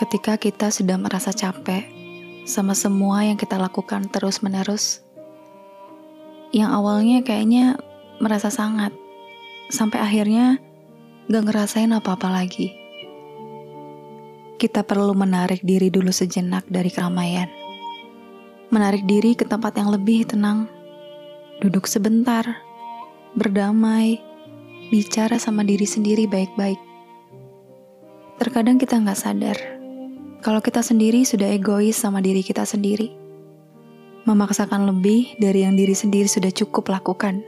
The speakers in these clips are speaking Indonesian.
ketika kita sudah merasa capek sama semua yang kita lakukan terus-menerus, yang awalnya kayaknya merasa sangat, sampai akhirnya gak ngerasain apa-apa lagi. Kita perlu menarik diri dulu sejenak dari keramaian. Menarik diri ke tempat yang lebih tenang. Duduk sebentar, berdamai, bicara sama diri sendiri baik-baik. Terkadang kita nggak sadar kalau kita sendiri sudah egois sama diri kita sendiri. Memaksakan lebih dari yang diri sendiri sudah cukup lakukan.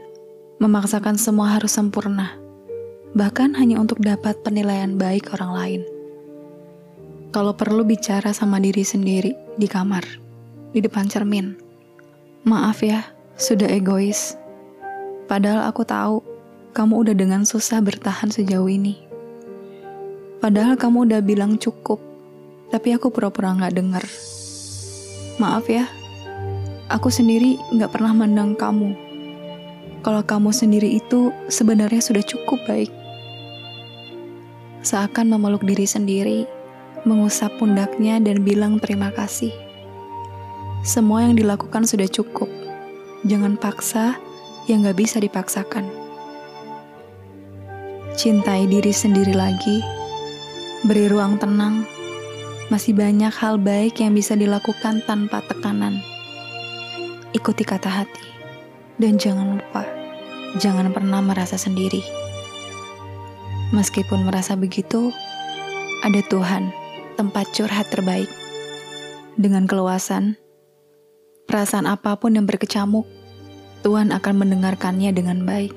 Memaksakan semua harus sempurna. Bahkan hanya untuk dapat penilaian baik orang lain kalau perlu bicara sama diri sendiri di kamar, di depan cermin. Maaf ya, sudah egois. Padahal aku tahu kamu udah dengan susah bertahan sejauh ini. Padahal kamu udah bilang cukup, tapi aku pura-pura nggak denger. Maaf ya, aku sendiri nggak pernah mandang kamu. Kalau kamu sendiri itu sebenarnya sudah cukup baik. Seakan memeluk diri sendiri, mengusap pundaknya dan bilang terima kasih. Semua yang dilakukan sudah cukup. Jangan paksa yang gak bisa dipaksakan. Cintai diri sendiri lagi. Beri ruang tenang. Masih banyak hal baik yang bisa dilakukan tanpa tekanan. Ikuti kata hati. Dan jangan lupa, jangan pernah merasa sendiri. Meskipun merasa begitu, ada Tuhan tempat curhat terbaik. Dengan keluasan, perasaan apa pun yang berkecamuk, Tuhan akan mendengarkannya dengan baik.